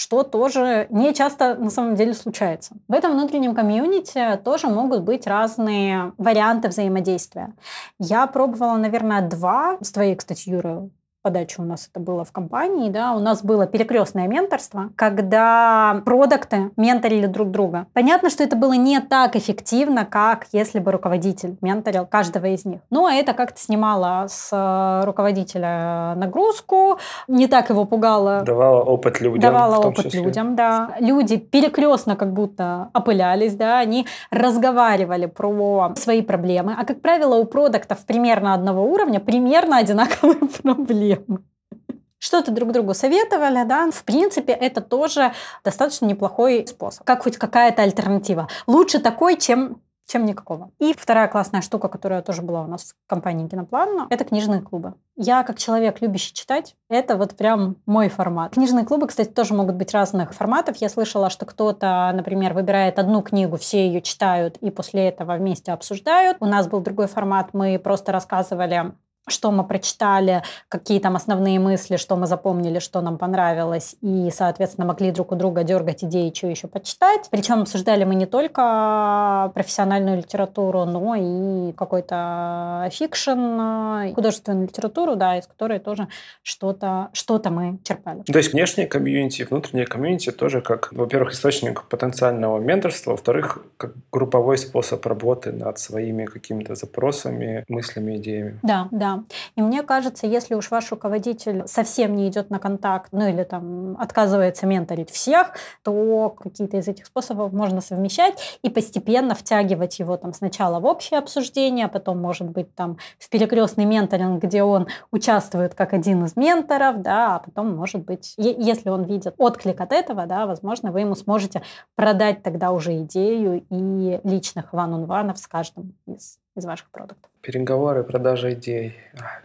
что тоже не часто на самом деле случается. В этом внутреннем комьюнити тоже могут быть разные варианты взаимодействия. Я пробовала, наверное, два. С твоей, кстати, Юра, подача у нас это было в компании, да, у нас было перекрестное менторство, когда продукты менторили друг друга. Понятно, что это было не так эффективно, как если бы руководитель менторил каждого из них. Но это как-то снимало с руководителя нагрузку, не так его пугало. Давало опыт людям. Давало опыт числе. людям, да. Люди перекрестно как будто опылялись, да, они разговаривали про свои проблемы, а как правило у продуктов примерно одного уровня примерно одинаковые *laughs* проблемы проблемы. *laughs* Что-то друг другу советовали, да, в принципе, это тоже достаточно неплохой способ. Как хоть какая-то альтернатива. Лучше такой, чем чем никакого. И вторая классная штука, которая тоже была у нас в компании Киноплан, это книжные клубы. Я, как человек, любящий читать, это вот прям мой формат. Книжные клубы, кстати, тоже могут быть разных форматов. Я слышала, что кто-то, например, выбирает одну книгу, все ее читают и после этого вместе обсуждают. У нас был другой формат, мы просто рассказывали что мы прочитали, какие там основные мысли, что мы запомнили, что нам понравилось, и, соответственно, могли друг у друга дергать идеи, что еще почитать. Причем обсуждали мы не только профессиональную литературу, но и какой-то fiction, художественную литературу, да, из которой тоже что-то что мы черпали. То есть внешнее комьюнити, внутреннее комьюнити тоже как, во-первых, источник потенциального менторства, во-вторых, как групповой способ работы над своими какими-то запросами, мыслями, идеями. Да, да. И мне кажется, если уж ваш руководитель совсем не идет на контакт, ну или там отказывается менторить всех, то какие-то из этих способов можно совмещать и постепенно втягивать его там сначала в общее обсуждение, а потом, может быть, там в перекрестный менторинг, где он участвует как один из менторов, да, а потом, может быть, если он видит отклик от этого, да, возможно, вы ему сможете продать тогда уже идею и личных ван-он-ванов с каждым из, из ваших продуктов. Переговоры, продажа идей.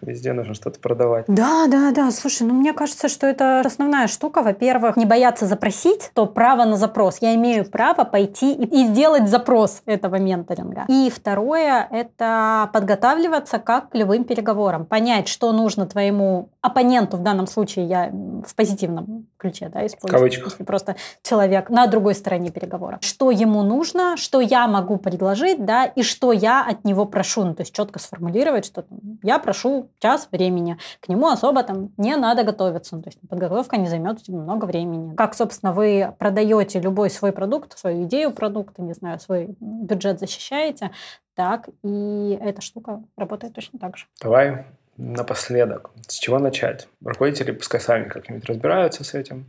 Везде нужно что-то продавать. Да, да, да. Слушай, ну мне кажется, что это основная штука. Во-первых, не бояться запросить, то право на запрос. Я имею право пойти и, и сделать запрос этого менторинга. И второе, это подготавливаться как к любым переговорам. Понять, что нужно твоему оппоненту, в данном случае я в позитивном ключе да, использую. В кавычках. Просто человек на другой стороне переговора. Что ему нужно, что я могу предложить, да, и что я от него прошу. Ну, то есть четко сформулировать, что там, я прошу час времени, к нему особо там не надо готовиться, ну, то есть подготовка не займет много времени. Как, собственно, вы продаете любой свой продукт, свою идею продукта, не знаю, свой бюджет защищаете, так и эта штука работает точно так же. Давай напоследок, с чего начать? Руководители пускай сами как-нибудь разбираются с этим.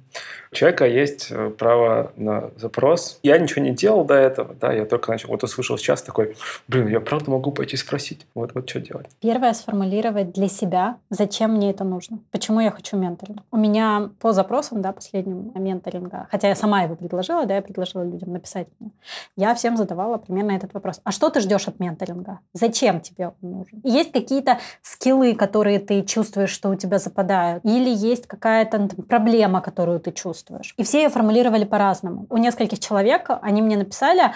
У человека есть э, право на запрос. Я ничего не делал до этого, да, я только начал. Вот услышал сейчас такой, блин, я правда могу пойти спросить. Вот, вот что делать. Первое, сформулировать для себя, зачем мне это нужно, почему я хочу менторинг. У меня по запросам, да, последним менторинга, хотя я сама его предложила, да, я предложила людям написать мне, я всем задавала примерно этот вопрос. А что ты ждешь от менторинга? Зачем тебе он нужен? есть какие-то скиллы, которые ты чувствуешь, что у тебя западают, или есть какая-то проблема, которую ты чувствуешь. И все ее формулировали по-разному. У нескольких человек они мне написали,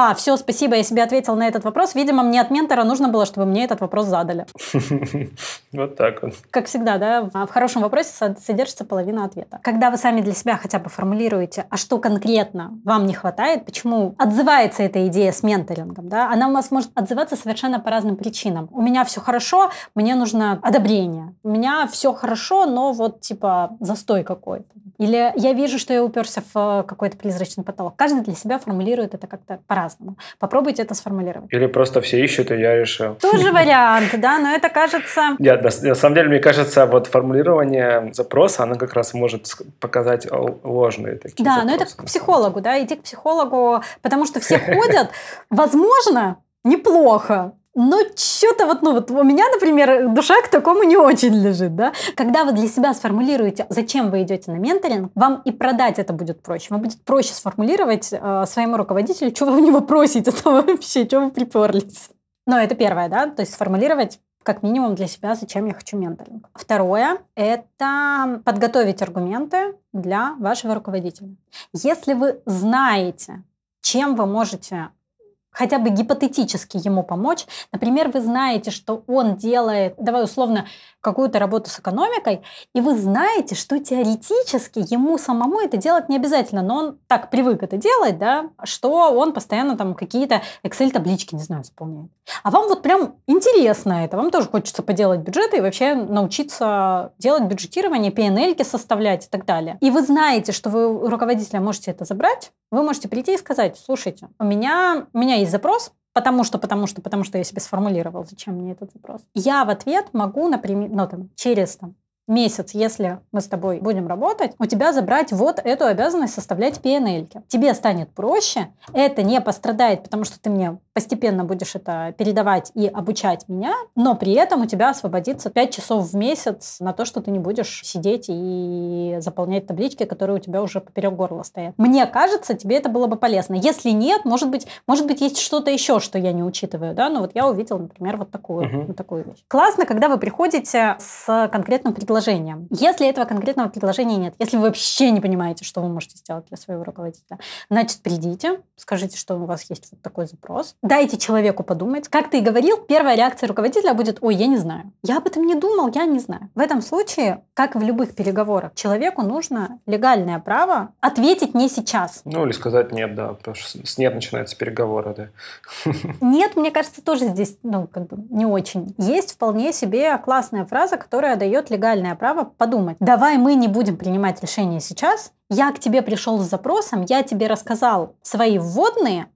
а, все, спасибо, я себе ответил на этот вопрос. Видимо, мне от ментора нужно было, чтобы мне этот вопрос задали. *laughs* Вот так вот. Как всегда, да, в хорошем вопросе содержится половина ответа. Когда вы сами для себя хотя бы формулируете, а что конкретно вам не хватает, почему отзывается эта идея с менторингом, да, она у вас может отзываться совершенно по разным причинам. У меня все хорошо, мне нужно одобрение. У меня все хорошо, но вот типа застой какой-то. Или я вижу, что я уперся в какой-то призрачный потолок. Каждый для себя формулирует это как-то по-разному. Попробуйте это сформулировать. Или просто все ищут, и я решил. Тоже *laughs* вариант, да, но это кажется... Нет, на самом деле, мне кажется, вот формулирование запроса, оно как раз может показать ложные такие Да, но это к психологу, да, иди к психологу, потому что все ходят, *laughs* возможно, неплохо. Но что-то вот, ну вот у меня, например, душа к такому не очень лежит, да. Когда вы для себя сформулируете, зачем вы идете на менторинг, вам и продать это будет проще. Вам будет проще сформулировать э, своему руководителю, что вы у него просите там вообще, что вы приперлись. Но это первое, да, то есть сформулировать как минимум для себя, зачем я хочу менторинг. Второе – это подготовить аргументы для вашего руководителя. Если вы знаете, чем вы можете хотя бы гипотетически ему помочь. Например, вы знаете, что он делает, давай условно, какую-то работу с экономикой, и вы знаете, что теоретически ему самому это делать не обязательно, но он так привык это делать, да, что он постоянно там какие-то Excel-таблички, не знаю, заполняет. А вам вот прям интересно это, вам тоже хочется поделать бюджеты и вообще научиться делать бюджетирование, PNL составлять и так далее. И вы знаете, что вы у руководителя можете это забрать, вы можете прийти и сказать, слушайте, у меня, у меня есть запрос, потому что, потому что, потому что я себе сформулировал, зачем мне этот запрос. Я в ответ могу, например, ну, там, через там, месяц, если мы с тобой будем работать, у тебя забрать вот эту обязанность составлять PNL. Тебе станет проще, это не пострадает, потому что ты мне постепенно будешь это передавать и обучать меня, но при этом у тебя освободится 5 часов в месяц на то, что ты не будешь сидеть и заполнять таблички, которые у тебя уже поперек горла стоят. Мне кажется, тебе это было бы полезно. Если нет, может быть, может быть есть что-то еще, что я не учитываю, да, ну вот я увидела, например, вот такую, uh-huh. вот такую вещь. Классно, когда вы приходите с конкретным предложением. Если этого конкретного предложения нет, если вы вообще не понимаете, что вы можете сделать для своего руководителя, значит, придите, скажите, что у вас есть вот такой запрос, дайте человеку подумать. Как ты и говорил, первая реакция руководителя будет «Ой, я не знаю». Я об этом не думал, я не знаю. В этом случае, как и в любых переговорах, человеку нужно легальное право ответить не сейчас. Ну, или сказать «нет», да, потому что с «нет» начинаются переговоры, да. *laughs* «Нет», мне кажется, тоже здесь, ну, как бы не очень. Есть вполне себе классная фраза, которая дает легальное право подумать. Давай мы не будем принимать решение сейчас, я к тебе пришел с запросом, я тебе рассказал свои вводные,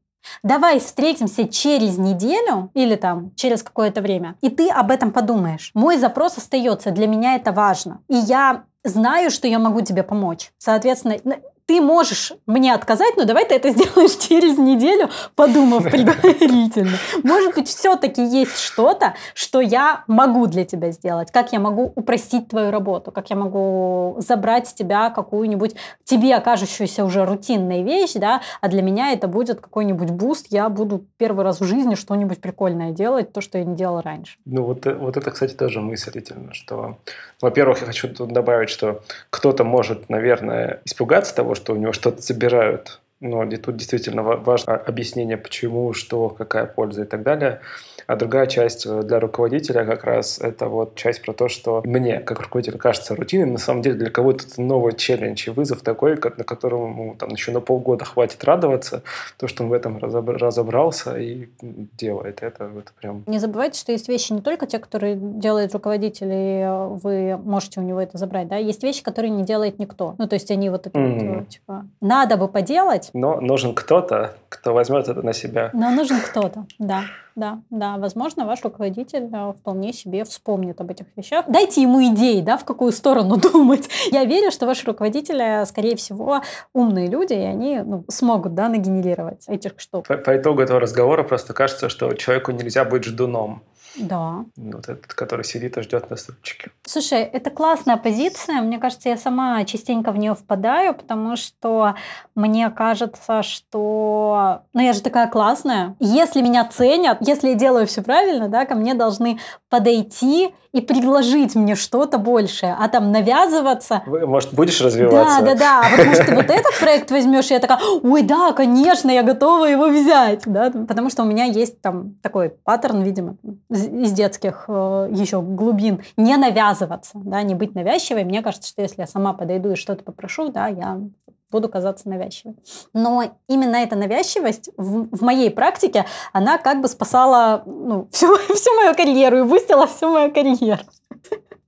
Давай встретимся через неделю или там через какое-то время, и ты об этом подумаешь. Мой запрос остается, для меня это важно. И я знаю, что я могу тебе помочь. Соответственно, ты можешь мне отказать, но давай ты это сделаешь через неделю, подумав предварительно. Может быть, все-таки есть что-то, что я могу для тебя сделать. Как я могу упростить твою работу, как я могу забрать с тебя какую-нибудь тебе кажущуюся уже рутинной вещь, да, а для меня это будет какой-нибудь boost, я буду первый раз в жизни что-нибудь прикольное делать, то, что я не делала раньше. Ну вот, э, вот это, кстати, тоже мыслительно, что, во-первых, я хочу тут добавить, что кто-то может, наверное, испугаться того, что у него что-то забирают. Но тут действительно важно объяснение, почему, что, какая польза и так далее. А другая часть э, для руководителя как раз это вот часть про то, что мне, как руководителю, кажется рутиной, на самом деле для кого-то это новый челлендж и вызов такой, на ему там еще на полгода хватит радоваться, то, что он в этом разобрался и делает это, это прям... Не забывайте, что есть вещи не только те, которые делает руководитель, и э, вы можете у него это забрать, да, есть вещи, которые не делает никто. Ну, то есть они вот это mm-hmm. вот, типа, надо бы поделать. Но нужен кто-то, кто возьмет это на себя. Но нужен кто-то, да да, да. Возможно, ваш руководитель э, вполне себе вспомнит об этих вещах. Дайте ему идеи, да, в какую сторону *laughs* думать. Я верю, что ваши руководители, скорее всего, умные люди, и они ну, смогут, да, нагенерировать этих штук. По, по итогу этого разговора просто кажется, что человеку нельзя быть ждуном. Да. Вот этот, который сидит и ждет на стульчике. Слушай, это классная позиция. Мне кажется, я сама частенько в нее впадаю, потому что мне кажется, что... Ну, я же такая классная. Если меня ценят, если я делаю все правильно, да, ко мне должны подойти и предложить мне что-то большее, а там навязываться. Может, будешь развиваться? Да, да, да. А может, ты вот этот проект возьмешь, и я такая, ой, да, конечно, я готова его взять. Да? Потому что у меня есть там такой паттерн, видимо, из детских э, еще глубин, не навязываться, да, не быть навязчивой. Мне кажется, что если я сама подойду и что-то попрошу, да, я буду казаться навязчивой. Но именно эта навязчивость в, в моей практике, она как бы спасала ну, всю, *laughs* всю мою карьеру и бустила всю мою карьеру.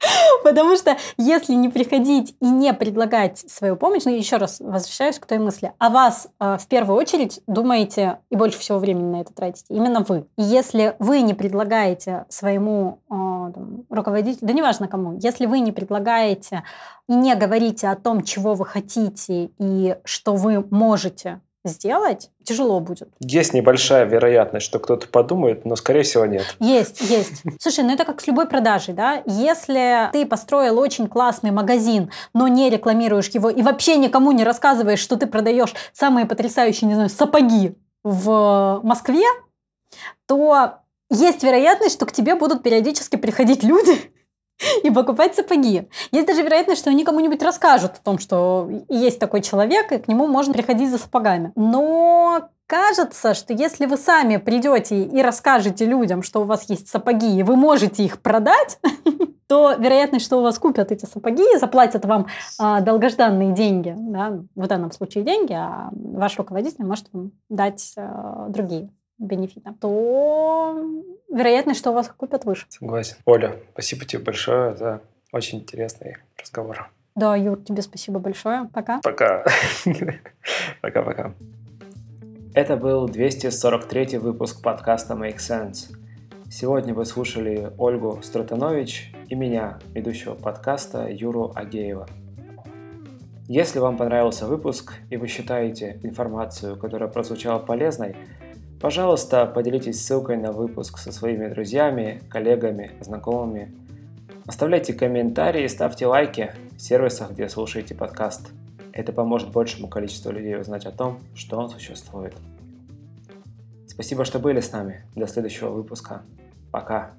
*laughs* Потому что если не приходить и не предлагать свою помощь, ну еще раз возвращаюсь к той мысли, о вас э, в первую очередь думаете и больше всего времени на это тратите именно вы. И если вы не предлагаете своему э, там, руководителю, да неважно кому, если вы не предлагаете и не говорите о том, чего вы хотите и что вы можете сделать, тяжело будет. Есть небольшая вероятность, что кто-то подумает, но, скорее всего, нет. Есть, есть. *laughs* Слушай, ну это как с любой продажей, да? Если ты построил очень классный магазин, но не рекламируешь его и вообще никому не рассказываешь, что ты продаешь самые потрясающие, не знаю, сапоги в Москве, то есть вероятность, что к тебе будут периодически приходить люди *laughs* и покупать сапоги. Есть даже вероятность, что они кому-нибудь расскажут о том, что есть такой человек, и к нему можно приходить за сапогами. Но кажется, что если вы сами придете и расскажете людям, что у вас есть сапоги, и вы можете их продать, *laughs* то вероятность, что у вас купят эти сапоги и заплатят вам а, долгожданные деньги, да, в данном случае деньги, а ваш руководитель может вам дать а, другие бенефита, то вероятность, что у вас купят выше. Согласен. Оля, спасибо тебе большое за очень интересный разговор. Да, Юр, тебе спасибо большое. Пока. Пока. *laughs* Пока-пока. Это был 243 выпуск подкаста Make Sense. Сегодня вы слушали Ольгу Стратанович и меня, ведущего подкаста Юру Агеева. Если вам понравился выпуск и вы считаете информацию, которая прозвучала полезной, Пожалуйста, поделитесь ссылкой на выпуск со своими друзьями, коллегами, знакомыми. Оставляйте комментарии, ставьте лайки в сервисах, где слушаете подкаст. Это поможет большему количеству людей узнать о том, что он существует. Спасибо, что были с нами. До следующего выпуска. Пока.